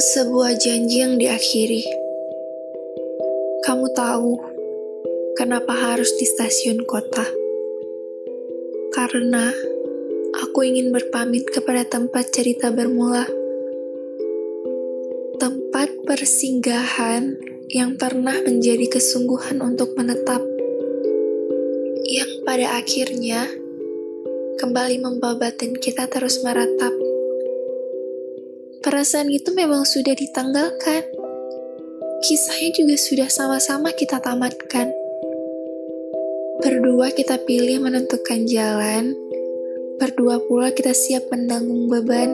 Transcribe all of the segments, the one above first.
sebuah janji yang diakhiri. Kamu tahu kenapa harus di stasiun kota? Karena aku ingin berpamit kepada tempat cerita bermula. Tempat persinggahan yang pernah menjadi kesungguhan untuk menetap. Yang pada akhirnya kembali membawa batin kita terus meratap. Perasaan itu memang sudah ditanggalkan. Kisahnya juga sudah sama-sama kita tamatkan. Berdua kita pilih menentukan jalan, berdua pula kita siap menanggung beban.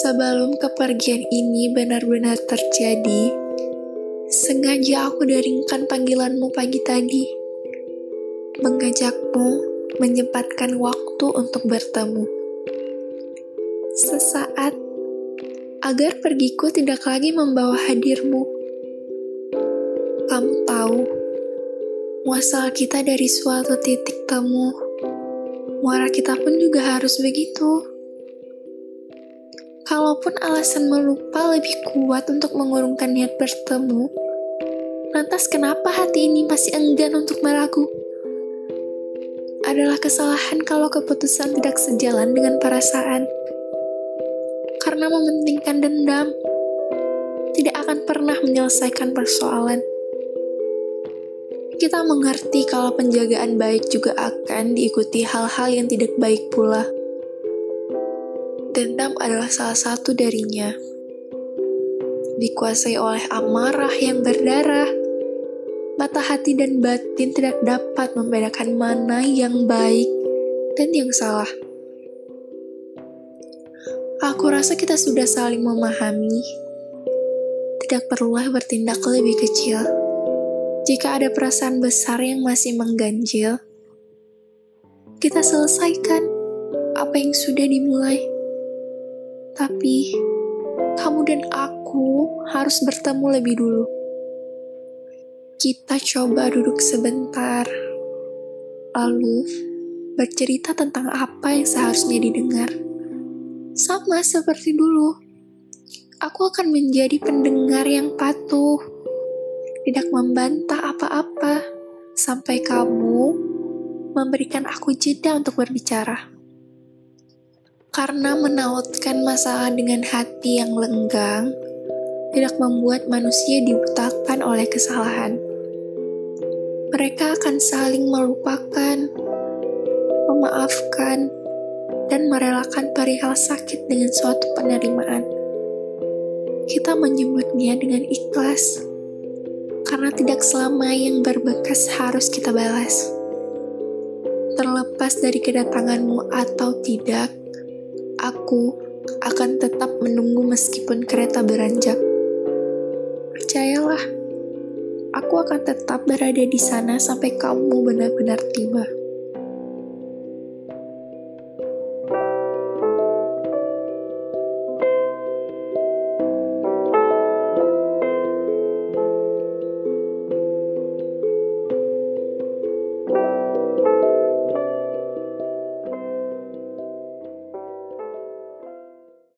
Sebelum kepergian ini benar-benar terjadi, sengaja aku daringkan panggilanmu pagi tadi, mengajakmu menyempatkan waktu untuk bertemu sesaat agar pergiku tidak lagi membawa hadirmu. Kamu tahu, muasal kita dari suatu titik temu, muara kita pun juga harus begitu. Kalaupun alasan melupa lebih kuat untuk mengurungkan niat bertemu, lantas kenapa hati ini masih enggan untuk meragu? Adalah kesalahan kalau keputusan tidak sejalan dengan perasaan karena mementingkan dendam tidak akan pernah menyelesaikan persoalan. Kita mengerti kalau penjagaan baik juga akan diikuti hal-hal yang tidak baik pula. Dendam adalah salah satu darinya. Dikuasai oleh amarah yang berdarah, mata hati dan batin tidak dapat membedakan mana yang baik dan yang salah. Aku rasa kita sudah saling memahami. Tidak perlulah bertindak lebih kecil. Jika ada perasaan besar yang masih mengganjil, kita selesaikan apa yang sudah dimulai. Tapi, kamu dan aku harus bertemu lebih dulu. Kita coba duduk sebentar, lalu bercerita tentang apa yang seharusnya didengar. Sama seperti dulu, aku akan menjadi pendengar yang patuh, tidak membantah apa-apa, sampai kamu memberikan aku jeda untuk berbicara. Karena menautkan masalah dengan hati yang lenggang, tidak membuat manusia dibutakan oleh kesalahan. Mereka akan saling melupakan, memaafkan, dan merelakan perihal sakit dengan suatu penerimaan. Kita menyebutnya dengan ikhlas, karena tidak selama yang berbekas harus kita balas. Terlepas dari kedatanganmu atau tidak, aku akan tetap menunggu meskipun kereta beranjak. Percayalah, aku akan tetap berada di sana sampai kamu benar-benar tiba.